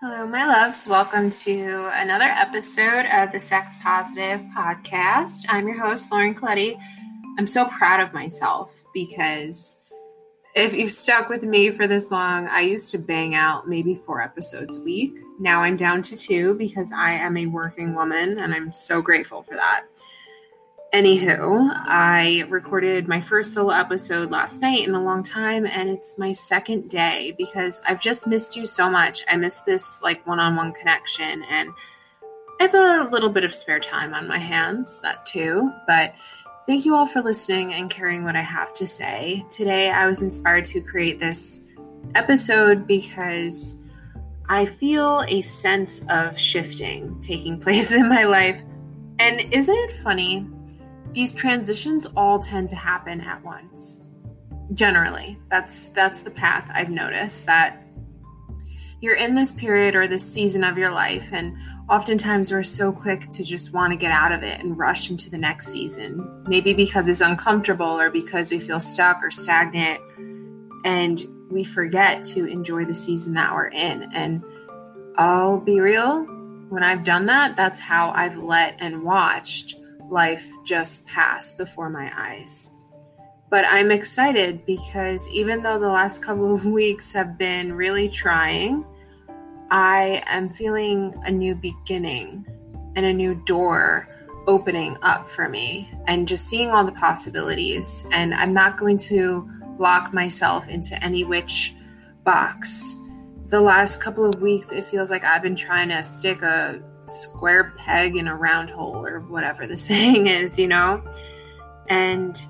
Hello, my loves. Welcome to another episode of the Sex Positive Podcast. I'm your host, Lauren Colletti. I'm so proud of myself because if you've stuck with me for this long, I used to bang out maybe four episodes a week. Now I'm down to two because I am a working woman and I'm so grateful for that. Anywho, I recorded my first solo episode last night in a long time, and it's my second day because I've just missed you so much. I miss this like one on one connection, and I have a little bit of spare time on my hands, that too. But thank you all for listening and caring what I have to say. Today, I was inspired to create this episode because I feel a sense of shifting taking place in my life. And isn't it funny? These transitions all tend to happen at once. Generally that's that's the path i've noticed that you're in this period or this season of your life and oftentimes we're so quick to just want to get out of it and rush into the next season maybe because it's uncomfortable or because we feel stuck or stagnant and we forget to enjoy the season that we're in. And i'll be real when i've done that that's how i've let and watched life just pass before my eyes. But I'm excited because even though the last couple of weeks have been really trying, I am feeling a new beginning and a new door opening up for me and just seeing all the possibilities. And I'm not going to lock myself into any which box. The last couple of weeks, it feels like I've been trying to stick a square peg in a round hole or whatever the saying is, you know? And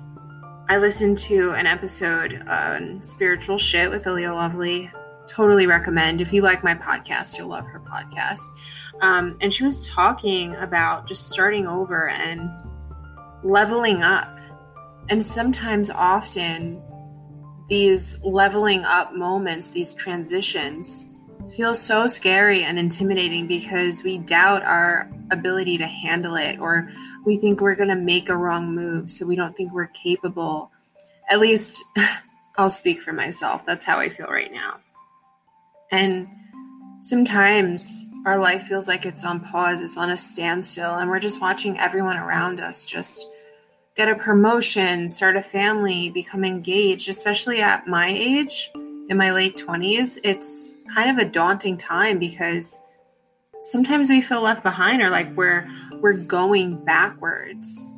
I listened to an episode on spiritual shit with Aaliyah Lovely. Totally recommend. If you like my podcast, you'll love her podcast. Um, and she was talking about just starting over and leveling up. And sometimes, often, these leveling up moments, these transitions, feels so scary and intimidating because we doubt our ability to handle it or we think we're going to make a wrong move so we don't think we're capable. At least i'll speak for myself. That's how i feel right now. And sometimes our life feels like it's on pause it's on a standstill and we're just watching everyone around us just get a promotion start a family become engaged especially at my age in my late 20s, it's kind of a daunting time because sometimes we feel left behind or like we're we're going backwards.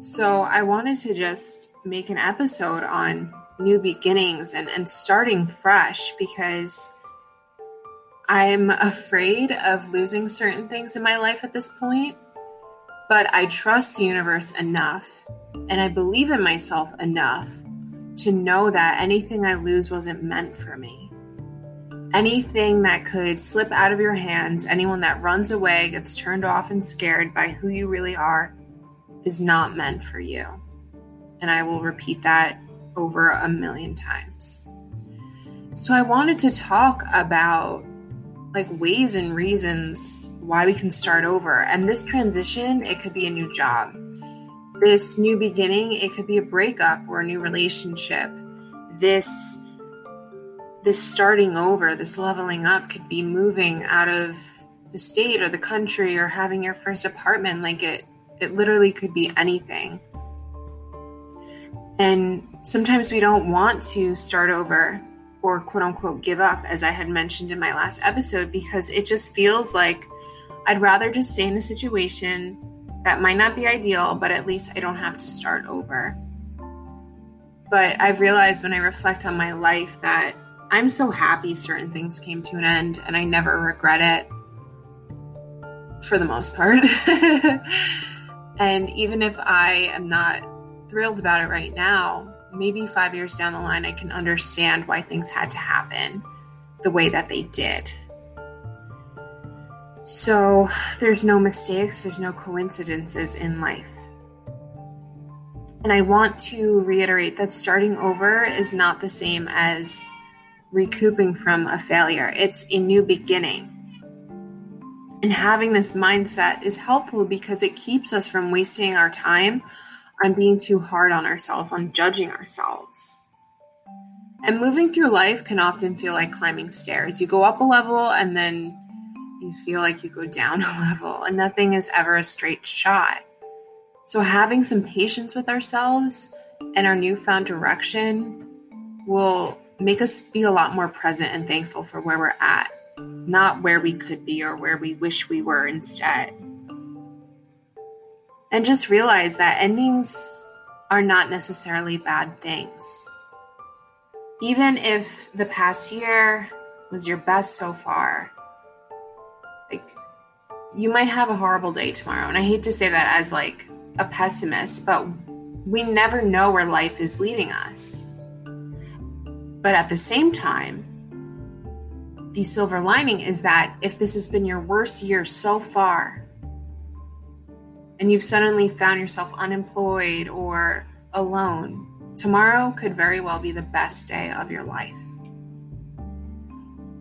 So I wanted to just make an episode on new beginnings and, and starting fresh because I'm afraid of losing certain things in my life at this point. But I trust the universe enough and I believe in myself enough to know that anything I lose wasn't meant for me. Anything that could slip out of your hands, anyone that runs away, gets turned off and scared by who you really are, is not meant for you. And I will repeat that over a million times. So I wanted to talk about like ways and reasons why we can start over. And this transition, it could be a new job this new beginning it could be a breakup or a new relationship. This this starting over this leveling up could be moving out of the state or the country or having your first apartment. Like it it literally could be anything. And sometimes we don't want to start over or quote unquote give up as i had mentioned in my last episode because it just feels like i'd rather just stay in a situation that might not be ideal, but at least I don't have to start over. But I've realized when I reflect on my life that I'm so happy certain things came to an end and I never regret it for the most part. and even if I am not thrilled about it right now, maybe five years down the line, I can understand why things had to happen the way that they did. So there's no mistakes, there's no coincidences in life. And I want to reiterate that starting over is not the same as recouping from a failure, it's a new beginning. And having this mindset is helpful because it keeps us from wasting our time on being too hard on ourselves, on judging ourselves. And moving through life can often feel like climbing stairs. You go up a level and then you feel like you go down a level, and nothing is ever a straight shot. So, having some patience with ourselves and our newfound direction will make us be a lot more present and thankful for where we're at, not where we could be or where we wish we were instead. And just realize that endings are not necessarily bad things. Even if the past year was your best so far, like you might have a horrible day tomorrow. And I hate to say that as like a pessimist, but we never know where life is leading us. But at the same time, the silver lining is that if this has been your worst year so far, and you've suddenly found yourself unemployed or alone, tomorrow could very well be the best day of your life.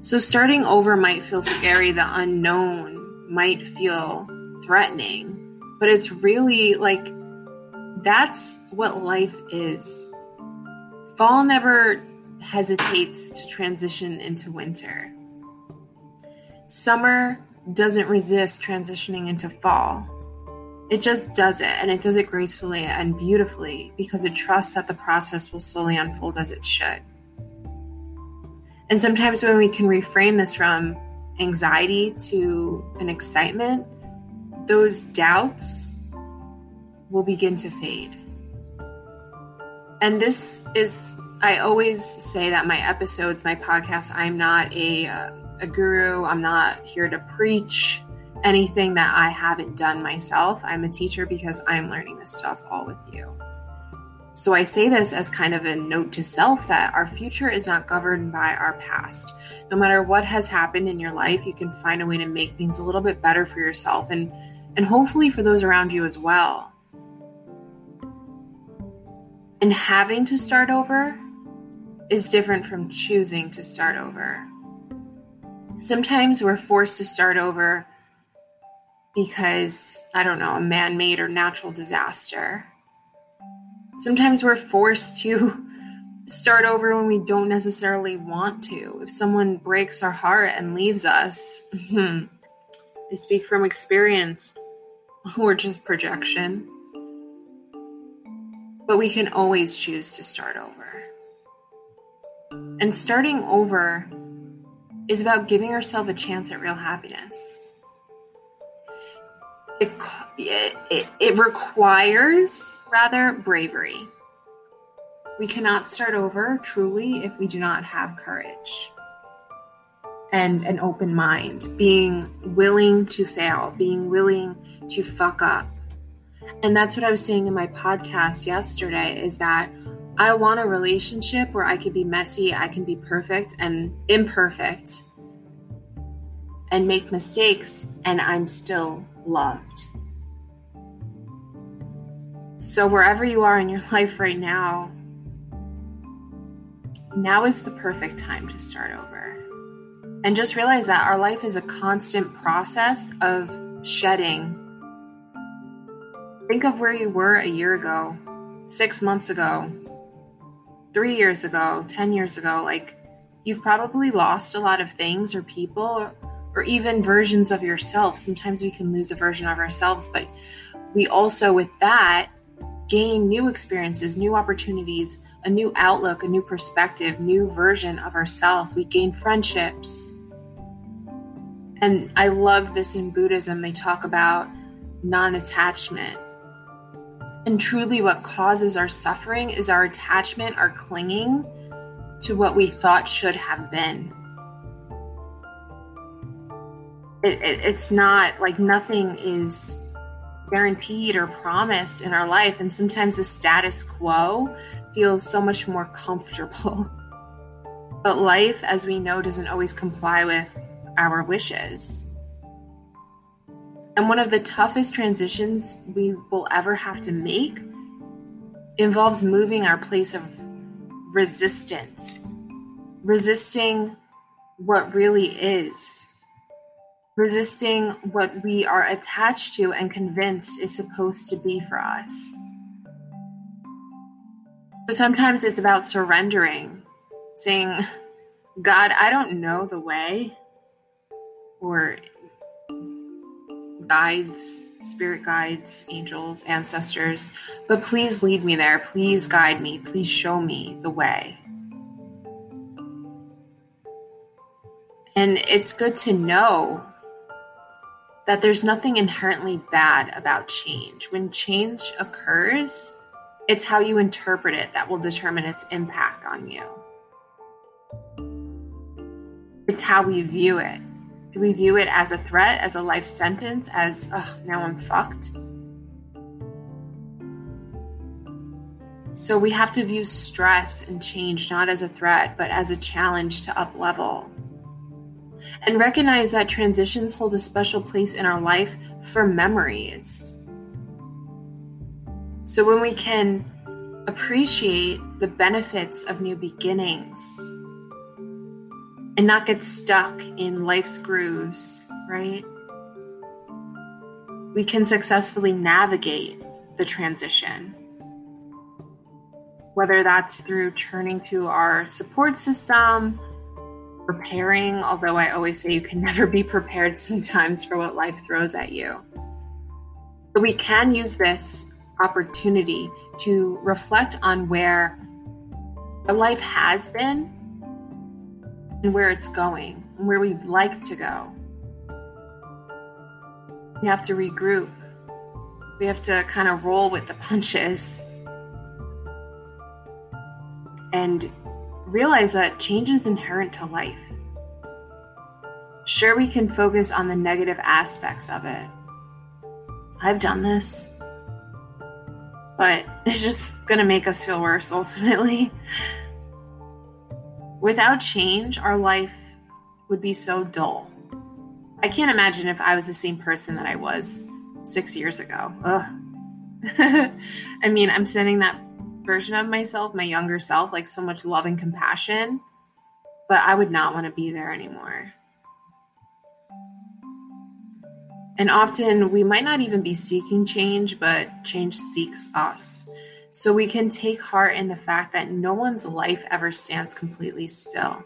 So, starting over might feel scary, the unknown might feel threatening, but it's really like that's what life is. Fall never hesitates to transition into winter. Summer doesn't resist transitioning into fall. It just does it, and it does it gracefully and beautifully because it trusts that the process will slowly unfold as it should. And sometimes when we can reframe this from anxiety to an excitement, those doubts will begin to fade. And this is, I always say that my episodes, my podcast, I'm not a, uh, a guru, I'm not here to preach anything that I haven't done myself. I'm a teacher because I'm learning this stuff all with you. So I say this as kind of a note to self that our future is not governed by our past. No matter what has happened in your life, you can find a way to make things a little bit better for yourself and and hopefully for those around you as well. And having to start over is different from choosing to start over. Sometimes we're forced to start over because, I don't know, a man made or natural disaster. Sometimes we're forced to start over when we don't necessarily want to. If someone breaks our heart and leaves us, I speak from experience, or just projection. But we can always choose to start over. And starting over is about giving ourselves a chance at real happiness it, it, it requires rather bravery. We cannot start over truly if we do not have courage and an open mind, being willing to fail, being willing to fuck up. And that's what I was saying in my podcast yesterday is that I want a relationship where I can be messy, I can be perfect and imperfect and make mistakes, and I'm still loved. So, wherever you are in your life right now, now is the perfect time to start over. And just realize that our life is a constant process of shedding. Think of where you were a year ago, six months ago, three years ago, 10 years ago. Like, you've probably lost a lot of things or people or even versions of yourself. Sometimes we can lose a version of ourselves, but we also, with that, gain new experiences, new opportunities, a new outlook, a new perspective, new version of ourselves. We gain friendships. And I love this in Buddhism. They talk about non attachment. And truly, what causes our suffering is our attachment, our clinging to what we thought should have been it, it, it's not like nothing is guaranteed or promised in our life. And sometimes the status quo feels so much more comfortable. But life, as we know, doesn't always comply with our wishes. And one of the toughest transitions we will ever have to make involves moving our place of resistance, resisting what really is resisting what we are attached to and convinced is supposed to be for us. So sometimes it's about surrendering, saying, God, I don't know the way, or guides, spirit guides, angels, ancestors, but please lead me there. Please guide me. Please show me the way. And it's good to know that there's nothing inherently bad about change. When change occurs, it's how you interpret it that will determine its impact on you. It's how we view it. Do we view it as a threat, as a life sentence, as, ugh, now I'm fucked? So we have to view stress and change not as a threat, but as a challenge to up level. And recognize that transitions hold a special place in our life for memories. So when we can appreciate the benefits of new beginnings, and not get stuck in life's grooves, right? We can successfully navigate the transition. Whether that's through turning to our support system, preparing, although I always say you can never be prepared sometimes for what life throws at you. But we can use this opportunity to reflect on where our life has been and where it's going and where we'd like to go. We have to regroup. We have to kind of roll with the punches and realize that change is inherent to life. Sure, we can focus on the negative aspects of it. I've done this, but it's just going to make us feel worse ultimately. Without change, our life would be so dull. I can't imagine if I was the same person that I was six years ago. Ugh. I mean, I'm sending that version of myself, my younger self, like so much love and compassion, but I would not want to be there anymore. And often we might not even be seeking change, but change seeks us. So we can take heart in the fact that no one's life ever stands completely still.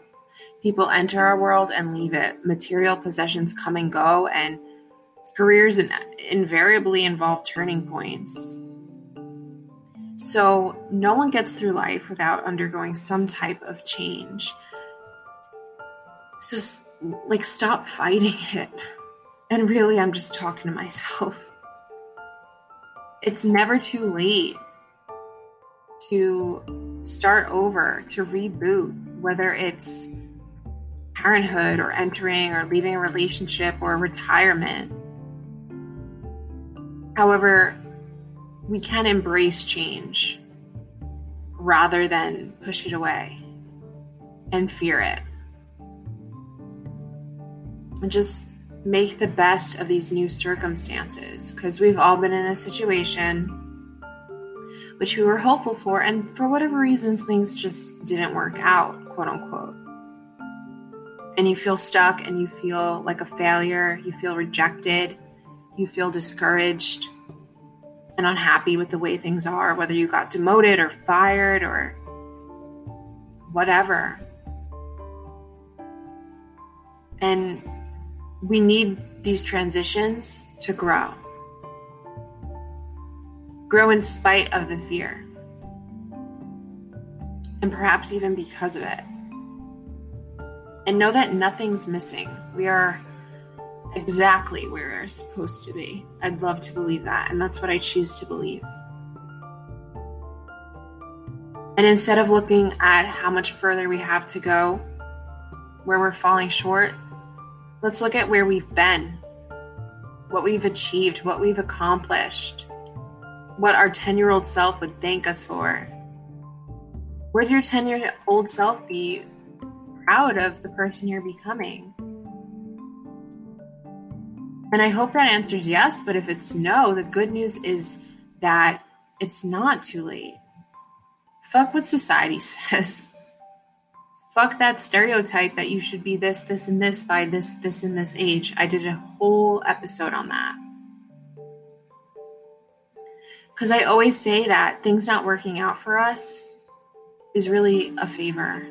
People enter our world and leave it. Material possessions come and go, and careers invariably involve turning points. So no one gets through life without undergoing some type of change. So, like, stop fighting it. And really, I'm just talking to myself. It's never too late to start over, to reboot, whether it's parenthood or entering or leaving a relationship or retirement. However, we can embrace change rather than push it away and fear it. And just make the best of these new circumstances because we've all been in a situation which we were hopeful for, and for whatever reasons, things just didn't work out, quote unquote. And you feel stuck and you feel like a failure, you feel rejected, you feel discouraged and unhappy with the way things are, whether you got demoted or fired or whatever. And we need these transitions to grow grow in spite of the fear, and perhaps even because of it. And know that nothing's missing. We are exactly where we're supposed to be. I'd love to believe that, and that's what I choose to believe. And instead of looking at how much further we have to go, where we're falling short, let's look at where we've been, what we've achieved, what we've accomplished, what our 10 year old self would thank us for. Would your 10 year old self be proud of the person you're becoming? And I hope that answers yes, but if it's no, the good news is that it's not too late. Fuck what society says. Fuck that stereotype that you should be this, this, and this by this, this, and this age. I did a whole episode on that. Because I always say that things not working out for us is really a favor.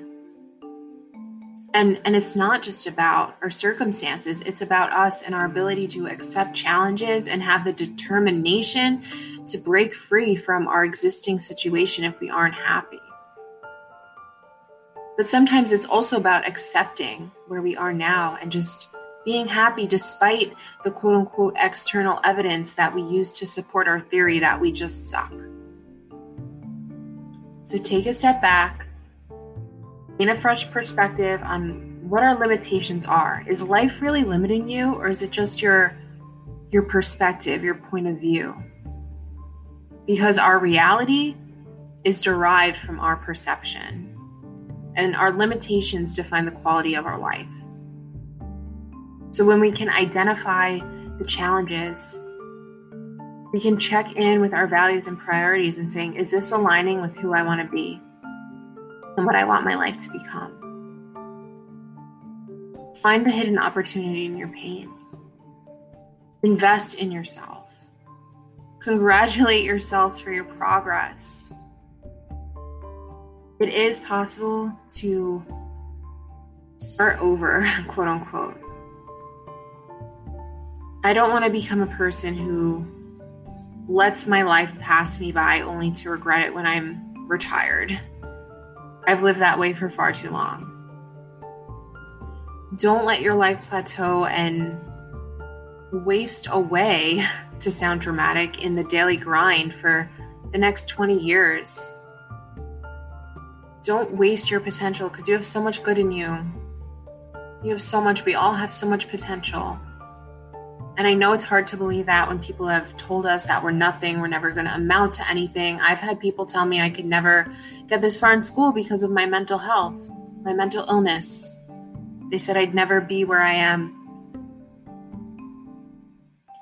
And, and it's not just about our circumstances, it's about us and our ability to accept challenges and have the determination to break free from our existing situation if we aren't happy. But sometimes it's also about accepting where we are now and just being happy despite the quote unquote external evidence that we use to support our theory that we just suck. So take a step back, gain a fresh perspective on what our limitations are. Is life really limiting you or is it just your your perspective, your point of view? Because our reality is derived from our perception. And our limitations define the quality of our life. So when we can identify the challenges, we can check in with our values and priorities and saying, is this aligning with who I want to be and what I want my life to become? Find the hidden opportunity in your pain. Invest in yourself. Congratulate yourselves for your progress. It is possible to start over, quote unquote. I don't want to become a person who lets my life pass me by only to regret it when I'm retired. I've lived that way for far too long. Don't let your life plateau and waste away, to sound dramatic, in the daily grind for the next 20 years. Don't waste your potential because you have so much good in you. You have so much, we all have so much potential. And I know it's hard to believe that when people have told us that we're nothing, we're never going to amount to anything. I've had people tell me I could never get this far in school because of my mental health, my mental illness. They said I'd never be where I am.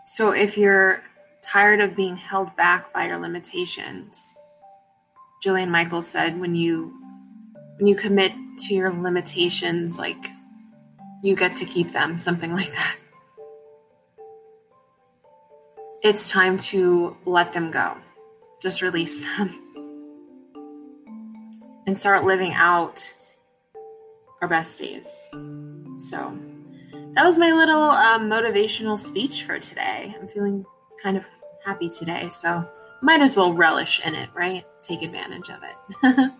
So if you're tired of being held back by your limitations, Jillian Michaels said when you when you commit to your limitations like you get to keep them, something like that it's time to let them go. Just release them and start living out our best days. So, that was my little um, motivational speech for today. I'm feeling kind of happy today, so might as well relish in it, right? Take advantage of it.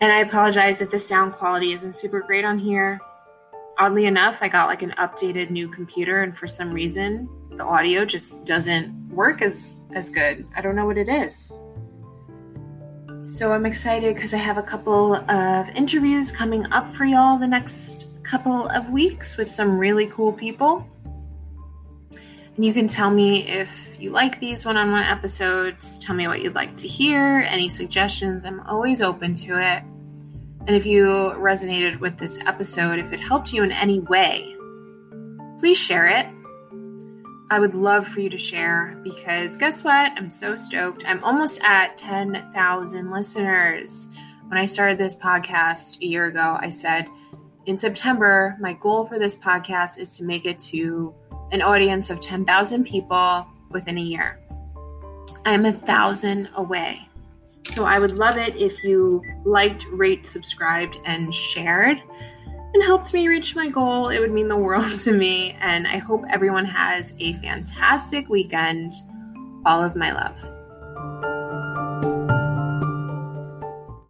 and I apologize if the sound quality isn't super great on here. Oddly enough, I got like an updated new computer, and for some reason, the audio just doesn't work as as good. I don't know what it is. So I'm excited because I have a couple of interviews coming up for y'all the next couple of weeks with some really cool people. And you can tell me if you like these one on one episodes, tell me what you'd like to hear, any suggestions. I'm always open to it. And if you resonated with this episode, if it helped you in any way, please share it I would love for you to share because guess what? I'm so stoked. I'm almost at 10,000 listeners. When I started this podcast a year ago, I said in September, my goal for this podcast is to make it to an audience of 10,000 people within a year. I'm a thousand away. So I would love it if you liked, rate, subscribed, and shared and helped me reach my goal. It would mean the world to me. And I hope everyone has a fantastic weekend. All of my love.